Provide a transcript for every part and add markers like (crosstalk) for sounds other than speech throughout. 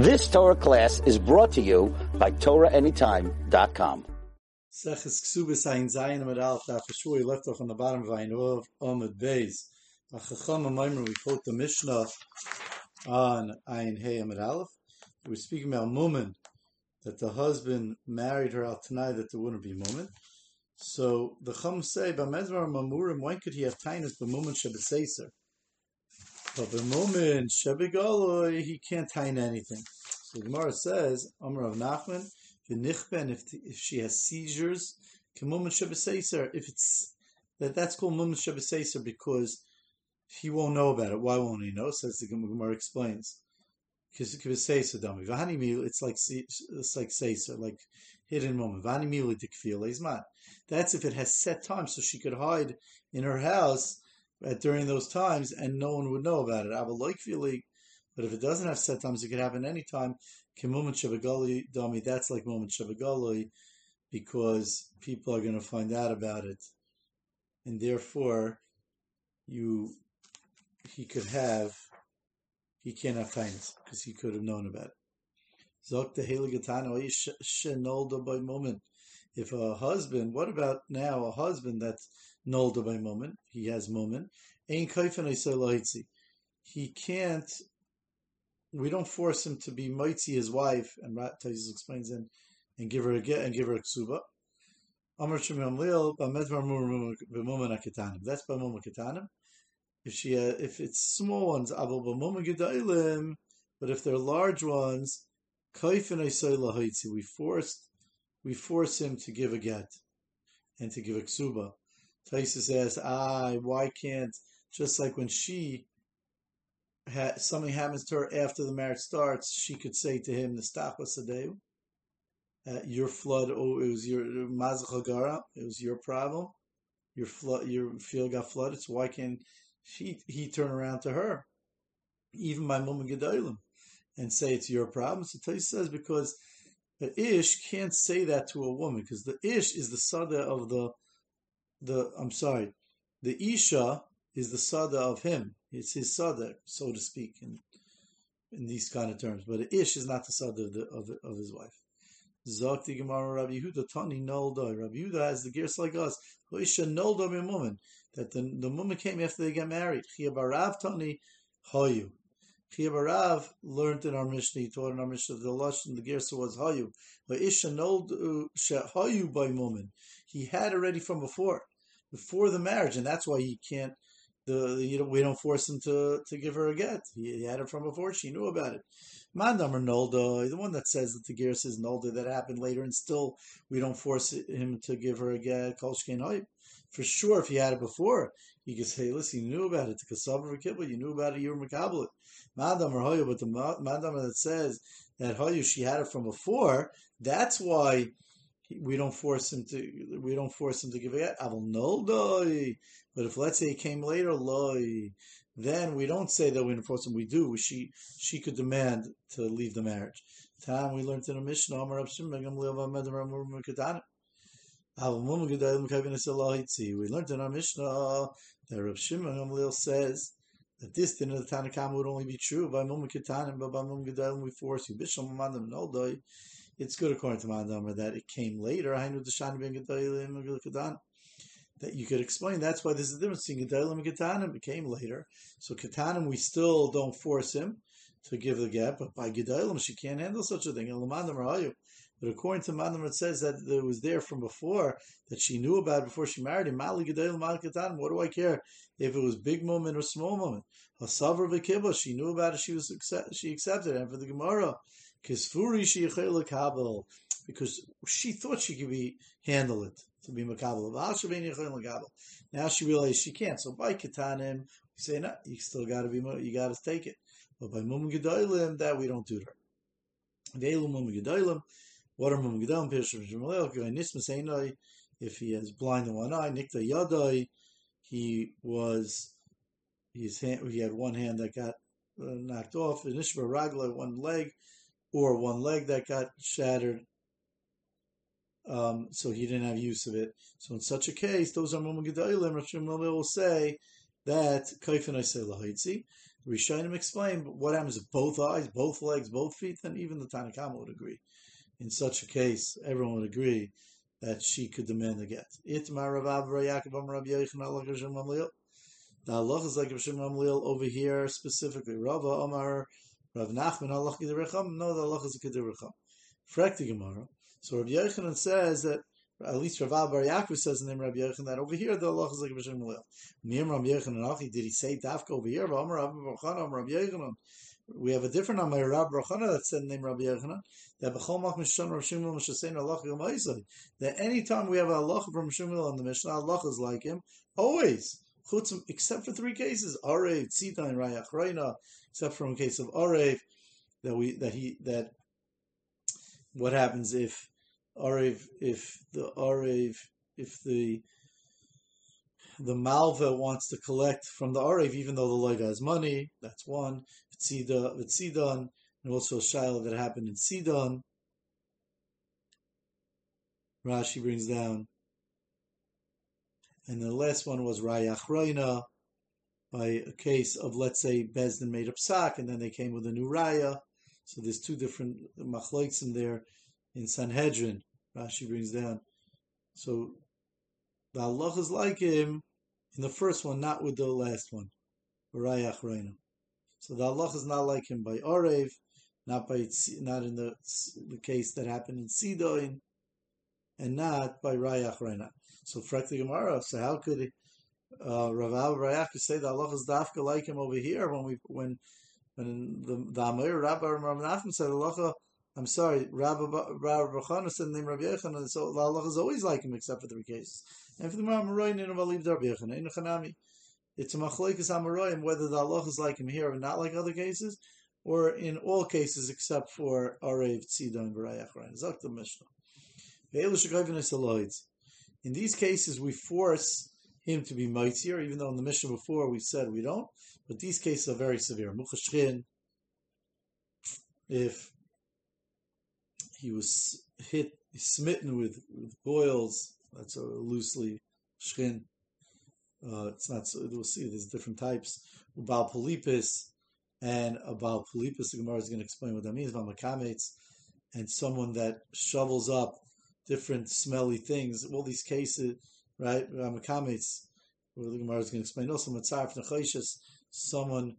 This Torah class is brought to you by TorahAnytime.com. Seches Ksubis Ein Zayin Amid Aleph Daf he left off on the bottom of Ein Ov Amid Beis. Achacham Amaymer, we quote the Mishnah on Ein Hey Amid Aleph. We're speaking about Mumen, that the husband married her out tonight that there wouldn't be Mumen. So the Chum say, Bamezvar Mamurim, when could he have tinus B'Mumen Shabbaseser? But B'Mumen Shabbigoloi, he can't tine anything. So the Gemara says, Amr of Nachman, V'nichben, if, if she has seizures, Kemumen Shabbaseser, if it's, that that's called Mumen Shabbaseser because he won't know about it. Why won't he know? Says the Gemara explains. Because it's like it's like seisa, like hidden moment. That's if it has set time, so she could hide in her house at, during those times, and no one would know about it. But if it doesn't have set times, it could happen any time. dami. That's like moment shabagali, because people are going to find out about it, and therefore, you he could have he can't have kindness because he could have known about it. By moment. If a husband, what about now a husband that's nolda by moment? He has moment. Ain't kaifan He can't. We don't force him to be mitzi his wife, and Taisus explains in, and give her a get and give her a ksuba. That's by Mumman Kitanim if she uh, if it's small ones, but if they're large ones, we forced we force him to give a get and to give a ksuba. Taisa says, "Ah, why can't just like when she ha, something happens to her after the marriage starts, she could say to him, "Nestachva sadeu." Uh, your flood, oh, it was your mazachagara, it was your problem. Your flood, your field got flooded. So why can't she he turn around to her, even by Mum Gedolim, and say it's your problem. So Tais says because the ish can't say that to a woman because the ish is the sada of the the I'm sorry, the isha is the sada of him. It's his sada, so to speak, in in these kind of terms. But ish is not the sada of the, of, of his wife. Zakti Gemara Rabbi Yehuda Tani Nolda. Rabbi Yehuda has the gears like us. Isha Nolda woman that the the woman came after they got married. Chia Barav Tani Hayu. Chia Barav learned in our Mishnah. He taught in our Mishnah the lush and the gersa was Hayu. But Isha Nolda Hayu by woman. He had already from before, before the marriage, and that's why he can't the you know we don't force him to to give her a get. He, he had it from before; she knew about it. Mandamar Nolda, the one that says that the gear says Nolda that happened later, and still we don't force him to give her a get. Kolshkein For sure, if he had it before, you could say, listen, you knew about it. The Kasavar Kibbutz, you knew about it. You were Makabal. Mandamar Hoya, but the Mandamar that says that Hoya she had it from before, that's why we don't force him to we don't force him to give it. Aval noldoi. But if let's say he came later, loy, then we don't say that we enforce him. We do. She she could demand to leave the marriage. Time we learned in a Mishnah, we learned in our Mishnah that Rav Shimon Gamliel says that this din of the Tanakam would only be true by Mum Ketanim, but by Mum Gedalim we force you. Bishlam Mamadam Noldoi it's good according to Mandamar that it came later. That you could explain. That's why there's a difference between Gedalim and Ketanim. It came later. So Ketanim, we still don't force him to give the gap, but by Gedalim, she can't handle such a thing. But according to Mandamar, it says that it was there from before, that she knew about before she married him. Mali Gedalim, Ketanim. What do I care if it was big moment or small moment? She knew about it, she was she accepted it. And for the Gemara, because she thought she could be handle it to be makabel. Now she realized she can't. So by ketanim, we say no, you still got to be you got to take it. But by mum that we don't do. Veilu mum. What are mum gedolim? If he is blind in one eye, nikta yadai, he was his hand. He had one hand that got uh, knocked off. Inishba ragla, one leg or one leg that got shattered. Um, so he didn't have use of it. So in such a case, those are Mumma Gedalim, Rav will say that Kaifin I say Lahitzi. Rishonim explain, what happens if both eyes, both legs, both feet? Then even the Tanakama would agree. In such a case, everyone would agree that she could demand the get. The Allah is like Rav Gamliel over here specifically. Rav Omar Rav Nachman Allah Kediracham. No, the Allah is a Kediracham. Frekti Gemara. So Rav Yochanan says that at least Rav Bar Yaakov says in the name Rabbi Yochanan that over here the Allah is like B'Shem Malil. Name Rabbi Yochanan Achi, did he say Dafka over here? We have a different Amar Rabbi Rachana that said in the name Rabbi Yochanan that B'chol Mach Mishon Rav Shimon Mishasein Allah Yom That any time we have a Allah from Shimon in the Mishnah, Allah is like him always. Except for three cases, Arev, Tzita, and Rayach Reina, except from a case of Arev, that we that he that what happens if Arev, if the Arev, if the the Malva wants to collect from the Arev, even though the Loiva has money, that's one. It's Sidon, and also a Shiloh that happened in Sidon. Rashi brings down. And the last one was Rayach Roina, by a case of, let's say, Bezdin made up Psak, and then they came with a new Raya. So there's two different machloiks in there in Sanhedrin. Rashi brings down. So the Allah is like him in the first one, not with the last one. So the Allah is not like him by Orev, not by not in the the case that happened in Sidoin, and not by Rayach Reina. So Frekti Gemara. So how could uh, Rav Rayach say that Allah is dafka like him over here when we when when the the Amir Rabbi Rav Nachman said Allah I'm sorry, Rabbi Rabbi Bachana said the name Rabbi Yechon, so the Allah is always like him except for three cases. And for the Mamaroyin in Rabbi Yechon, in Chanami, it's a machlekes Amaroyim whether the Allah is like him here or not like other cases, or in all cases except for Arev Tzidon Barayach Ryan. Zak the Mishnah. In these cases, we force him to be mightier, even though in the mission before we said we don't. But these cases are very severe. Muchashchin, if he was hit, smitten with, with boils. That's a loosely shchin. Uh, it's not so. We'll see. There's different types. Ubal polipis and about polipis. The Gemara is going to explain what that means. About makametz and someone that shovels up different smelly things. All these cases, right? Makametz. The Gemara is going to explain also matzarf nechayshis. Someone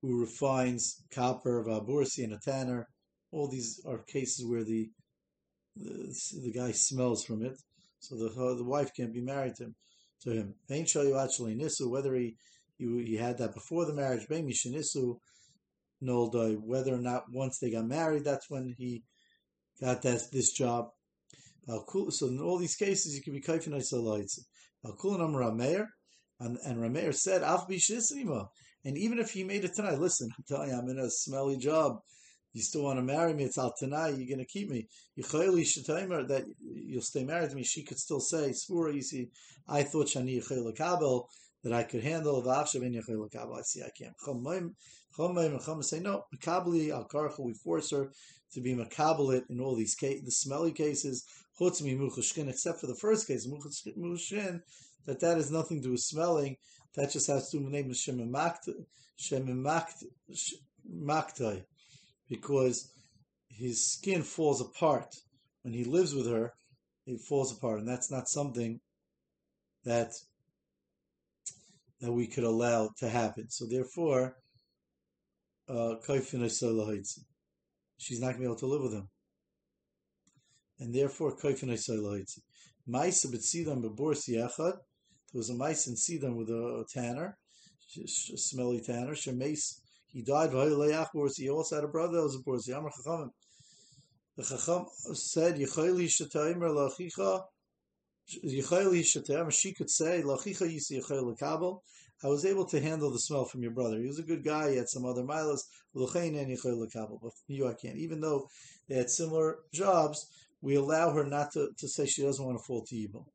who refines copper, vabursi, and a tanner all these are cases where the the, the guy smells from it, so the the wife can't be married to him. To him, show you actually nisu whether he, he he had that before the marriage. Bein mishinisu noldoi whether or not once they got married, that's when he got that this job. So in all these cases, you can be kaifin isolates. Alkulanam Rameir, and and Rameir said af bishisinima. And even if he made it tonight, listen, I'm telling you, I'm in a smelly job you still want to marry me, it's al tanai, you're going to keep me. that you'll stay married to me. She could still say, Svura, you see, I thought Shani kabel that I could handle v'achshav in kabel. I see I can't. Chom say no. Makabli al karcha. We force her to be makabelit in all these the smelly cases. Muchashkin, except for the first case, muchashkin, that that has nothing to do with smelling. That just has to do with name of shemimakt maktai because his skin falls apart when he lives with her. It falls apart, and that's not something that that we could allow to happen. So therefore, uh, she's not going to be able to live with him, and therefore Ma'isa b'tzidam b'bor There was a mice in Sidon with a, tanner, a smelly tanner. Shemes he died. He also had a brother that was a Borsi. Amar Chachamim. The Chacham said, "Yichayli shetaimer lachicha." Yichayli shetaimer. She could say, "Lachicha yisi yichayli kabel." I was able to handle the smell from your brother. He was a good guy. He had some other milas. But you, I can't. Even though they had similar jobs, we allow her not to, to say she doesn't want to fall to evil.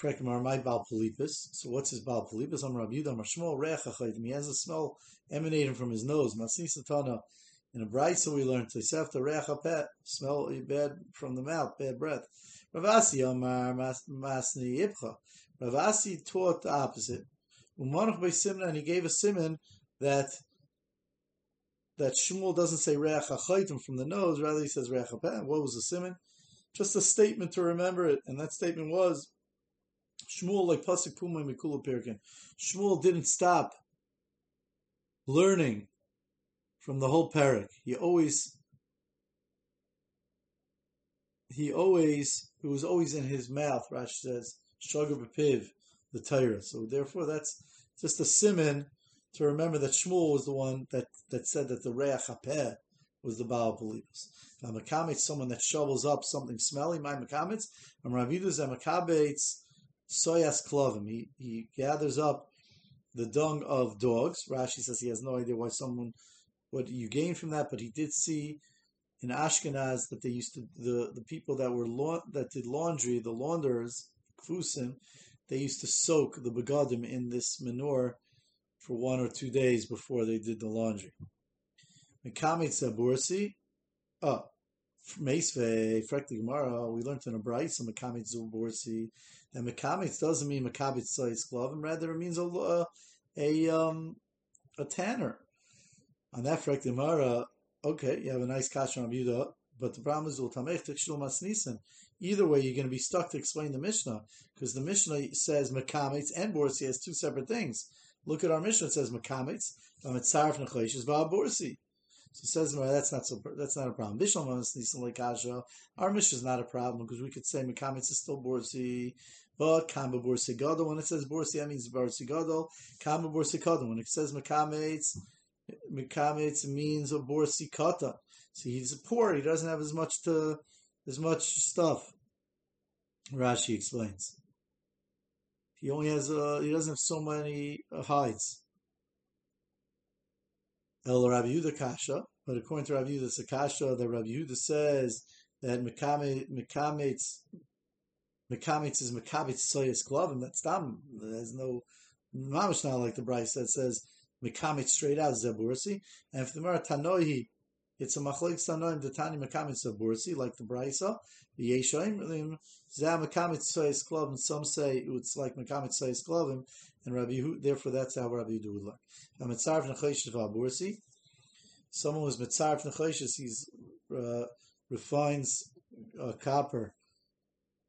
My Baal. So what's his Baal Polipus? I'm Rabbi Yudam, Shmuel Reachachayim. He has a smell emanating from his nose. Masni Satana. In a brisa we learned Tosefta reach apet, smell bad from the mouth, bad breath. Ravasi Masni Ibcha. Ravasi taught the opposite. Umanach by Simon, and he gave a simon that that Shmuel doesn't say reach achaytim from the nose, rather he says reach apet. What was the simon? Just a statement to remember it, and that statement was Shmuel like pasuk puma mikula pirkin. Shmuel didn't stop learning from the whole parak. He always he always it was always in his mouth. Rashi says shagar b'piv the Torah. So therefore, that's just a simon to remember that Shmuel was the one that, that said that the reach hapeh was the Baal believers. Now, Makamitz, someone that shovels up something smelly, my Makamitz, and Ravidus and Makabetz, soyas klovim. He, he gathers up the dung of dogs. Rashi says he has no idea why someone, what you gain from that, but he did see in Ashkenaz that they used to, the, the people that were, la- that did laundry, the launderers, kfusim, they used to soak the begadim in this manure for one or two days before they did the laundry. Mekamitz Bursi, oh, Meisve, Frekti Gemara, we learned in a Braisa, Mekamitz Bursi, that Mekamitz doesn't mean Mekabitz Sois Glovim, rather it means a, a, um, a tanner. On that Frekti Gemara, okay, you have a nice kasha on Yudah, but the problem is. Either way, you're going to be stuck to explain the Mishnah because the Mishnah says Mekamitz and Borsi has two separate things. Look at our Mishnah; it says Mekamitz, Vamitzarf Nechoshes, Borsi. So says that's not so. That's not a problem. Our Mishnah is not a problem because we could say Mekamitz is still Borsi, but Kamba Borsi Gadol. When it says Borsi, that means Borsi Gadol. Kamba Borsi Gadol. When it says Mekamitz, Mekamitz means a Borsi Kata. So he's poor. He doesn't have as much to as much stuff. Rashi explains. He only has uh, he doesn't have so many uh, hides. El Rabbi Yehuda Kasha, but according to Rabbi Yehuda, it's a Kasha that Rabbi Yehuda says that Mekamitz Mekamitz is Mekabitz Soyas Glovim. That's dumb. There's no mamish not like the Bryce that says Mekamitz straight out Zebursi. And if the Mara Tanohi it's a machlik sanoim detani mekamitz bursi like the brisa. The yeshoim zeh mekamitz sois klovim. Some say it's like mekamitz sois klovim, and Rabbi therefore that's how Rabbi Yehuda would like. A mitzarv nechoshes bursi. Someone who's mitzarv nechoshes, he's uh, refines uh, copper.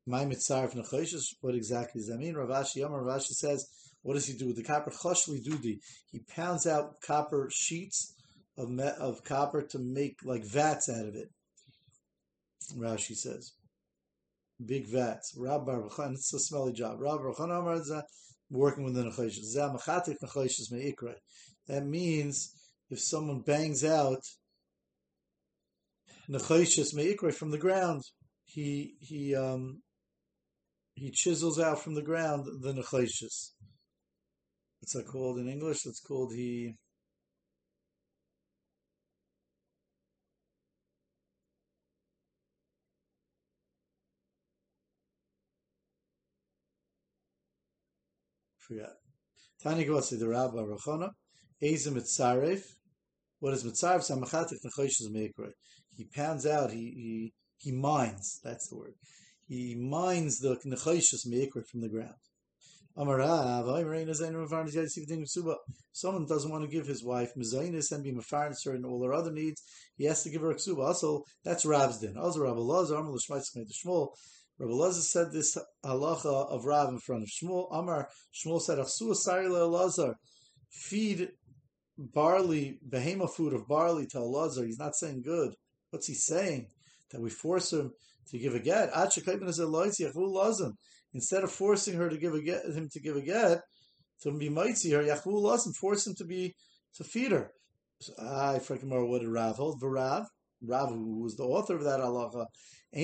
My mitzarv nechoshes. What exactly does that mean? Ravashi Yomar Ravashi says, what does he do with the copper? Choshli dudi. He pounds out copper sheets of me, of copper to make like vats out of it. Rashi says, big vats. Rab Baruch it's a smelly job. Rab Baruch Amar working with the nechoshes. Zamachatik nechoshes meikra. That means if someone bangs out nechoshes meikra from the ground, he he um he chisels out from the ground the nechoshes. What's that called in English? It's called he forgot. Tani Gotsi, the Rabbi Rachona, Ezim Mitzaref. What is Mitzaref? Samachatik Nechoshes Meikre. He pounds out, he, he, he mines, that's the word. He mines the Nechoshes Meikre from the ground. Someone doesn't want to give his wife mezainis and be mefarnis her and all her other needs. He has to give her a ksuba. Also, that's Rav's din. Also, Rav Elazar, Amar L'Shmaitzach Shmuel, Rabbi Elazar said this halacha of Rav in front of Shmuel. Amar Shmuel said, "Achsu asari feed barley, behema food of barley to Elazar." He's not saying good. What's he saying? That we force him to give a get. Instead of forcing her to give a get, him to give a get, to be mighty her, Lazim, force him to be to feed her. I forget more what did Rav hold. Rav, Rav, who was the author of that halacha, (laughs)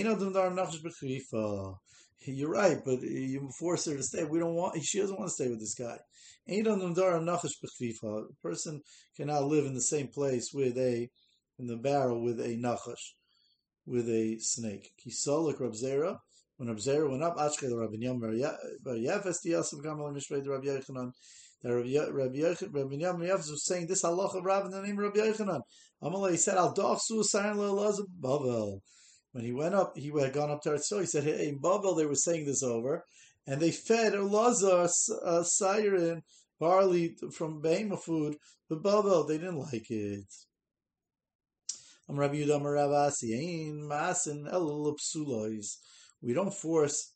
you're right, but you force her to stay. We don't want. She doesn't want to stay with this guy. A person cannot live in the same place with a in the barrel with a nachash, with a snake. Kisolik Rab Zera. When Rab Zera went up, Ashke the Rabbi Yom Bar Yefes Gamal Mishrei the Rabbi Yechanan. that Rabbi Rabbi was saying this halacha of Rav in the name of Rabbi Yochanan. Amalei said, "Al dachsu sayin le'elazar Bavel." When he went up, he had gone up to Eretz He said, "Hey, in Bavel they were saying this over, and they fed Elazar uh, siren barley from behema food, but Bavel they didn't like it." We don't force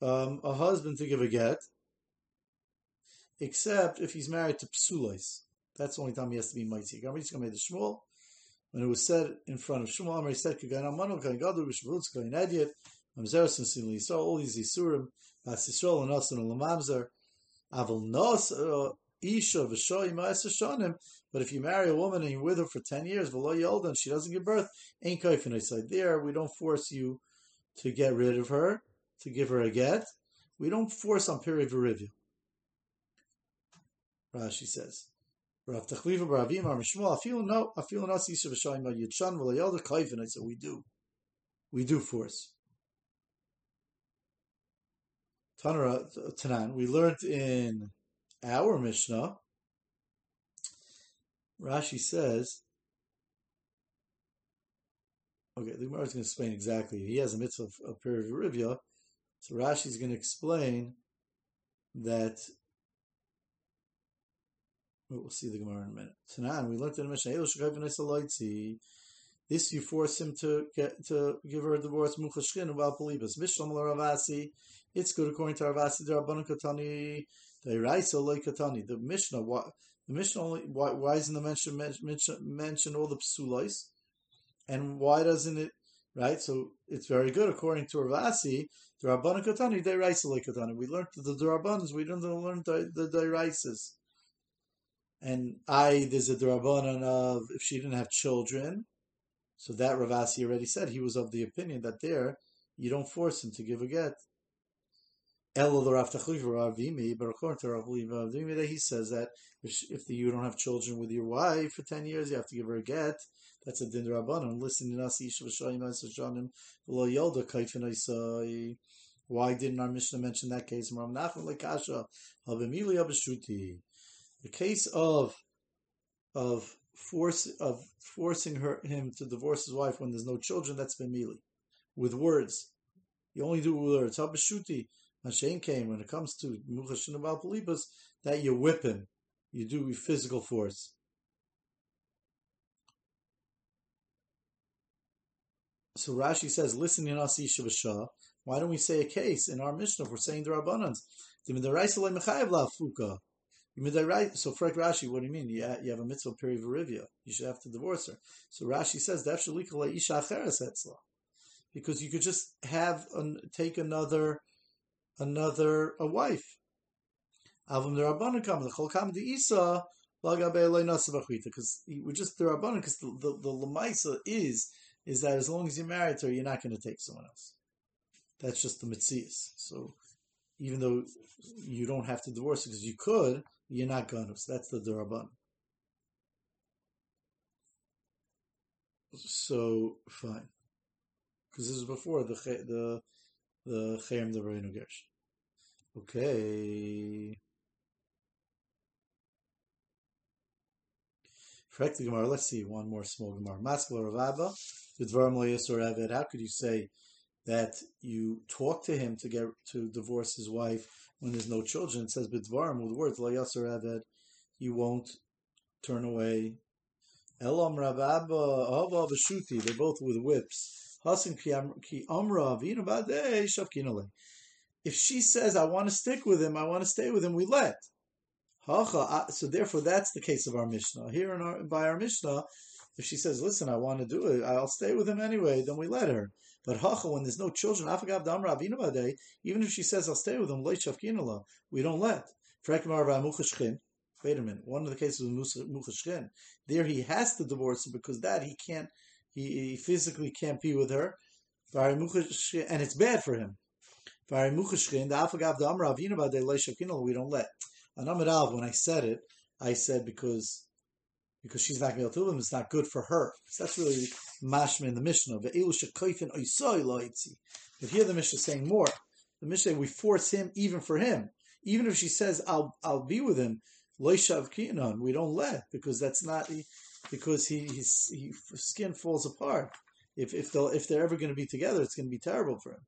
um, a husband to give a get, except if he's married to psulois. That's the only time he has to be mighty. Going to the when it was said in front of Shmuel, Amr said, "Kagan amanu kagan gadu b'shvutz kagan ediot." Mamzer and Sim Yisrael, all these Yisurim, Bas Yisrael and Asan and Lamamzer, Avol Nos uh, Isha v'Shoy Ma'aser Shonim. But if you marry a woman and you're with her for ten years, v'lo Yolda, and she doesn't give birth, ain't kaifin. I said there, we don't force you to get rid of her, to give her a get. We don't force on period review. Rashi says. Rav Tachliva Baravim Ar Mishmuel. I feel no. I feel not Yisrael V'Shayim Yitzhan V'Layel Kaifin. I said we do, we do force. Tanara Tanan. We learned in our Mishnah. Rashi says. Okay, the Gemara is going to explain exactly. He has a mitzvah of, of period so Rashi is going to explain that We'll see the Gemara in a minute. Tanan, we learned in the Mishnah, this you force him to get to give her a divorce muchashkin about polibus. Mishlam Ravasi, it's good according to Ravasi. The Rabbanan Katani, the Mishnah, what the Mishnah only why, why isn't the mention mention mention all the psulais, and why doesn't it right? So it's very good according to Ravasi. The Rabbanan Katani, the Raisa loy Katani. We learned the Rabbanans. We didn't learn the the, the Raisas. And I, there's a drabanan of if she didn't have children, so that Ravasi already said he was of the opinion that there you don't force him to give a get. Elo the Rav Ravimi, but according to Rav Ravimi, he says that if, if the, you don't have children with your wife for ten years, you have to give her a get. That's a din rabbanon. Listen to us, Why didn't our Mishnah mention that case? The case of of force of forcing her him to divorce his wife when there's no children, that's bemili. With words. You only do it with words. Habashuti, Hashem came when it comes to Muchashinabal Palibas, that you whip him. You do with physical force. So Rashi says, listen in us Why don't we say a case in our Mishnah if we're saying the Rabbanans? So Frek Rashi, what do you mean? You have, you have a mitzvah period of. You should have to divorce her. So Rashi says because you could just have an, take another another a wife. Avim the Rabbanan come the Chol Kam the Isa because we're just the Rabbanan because the the, the Lamaisa is is that as long as you're married to her, you're not going to take someone else. That's just the mitzias. So even though you don't have to divorce because you could, you're not. So that's the Duraban. So fine, because this is before the the the Chayim the Reinu Gersh. Okay. Correct the Gemara. Let's see one more small Gemara. Maskal Ravaba, the How could you say that you talk to him to get to divorce his wife when there's no children. It says bidvarim with words la yasser aved, you won't turn away. Elam rababa ava v'shuti. They're both with whips. Hasan ki amra v'ina badei shavkinale. If she says, "I want to stick with him, I want to stay with him," we let. So therefore, that's the case of our Mishnah. Here in our, by our Mishnah, if she says, "Listen, I want to do it, I'll stay with him anyway," then we let her. But hacha, when there's no children, even if she says, "I'll stay with him," we don't let. Wait a minute. One of the cases with muchashkin, there he has to divorce her because that he can't, he, he physically can't be with her, and it's bad for him. We don't let. When I said it, I said because because she's not going to be able to live, it's not good for her. So that's really mashma in the Mishnah. But here the Mishnah is saying more. The Mishnah we force him even for him, even if she says I'll I'll be with him, loishav kinon, we don't let because that's not because he his, skin falls apart. If if they if they're ever going to be together, it's going to be terrible for him.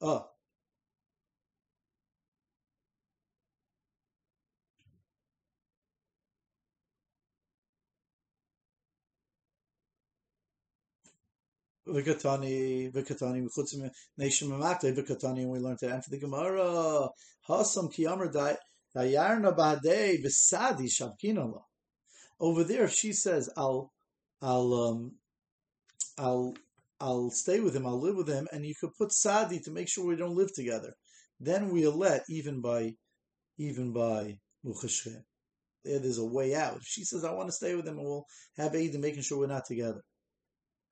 Oh. Vikatani, Vikatani, V'chutzim, Nation Mamakle, Vikatani, and we learned to answer the Gemara. Hasam Kiyamar Dayarna Bade, Besadi Shabkinala. Over there, if she says, I'll, I'll, um, I'll I'll stay with him, I'll live with him, and you could put Sadi to make sure we don't live together. Then we'll let even by even by Muchashre. There, there's a way out. She says, I want to stay with him, and we'll have aid in making sure we're not together.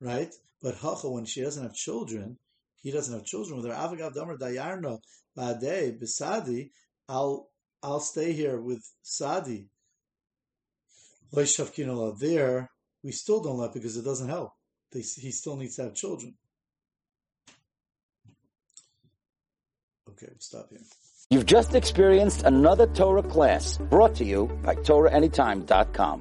Right? But Hacha, when she doesn't have children, he doesn't have children with her. Avagav Damar Dayarno Bade Besadi, I'll I'll stay here with Sadi. There, we still don't let because it doesn't help they, he still needs to have children. Okay, we'll stop here. You've just experienced another Torah class brought to you by TorahAnytime.com.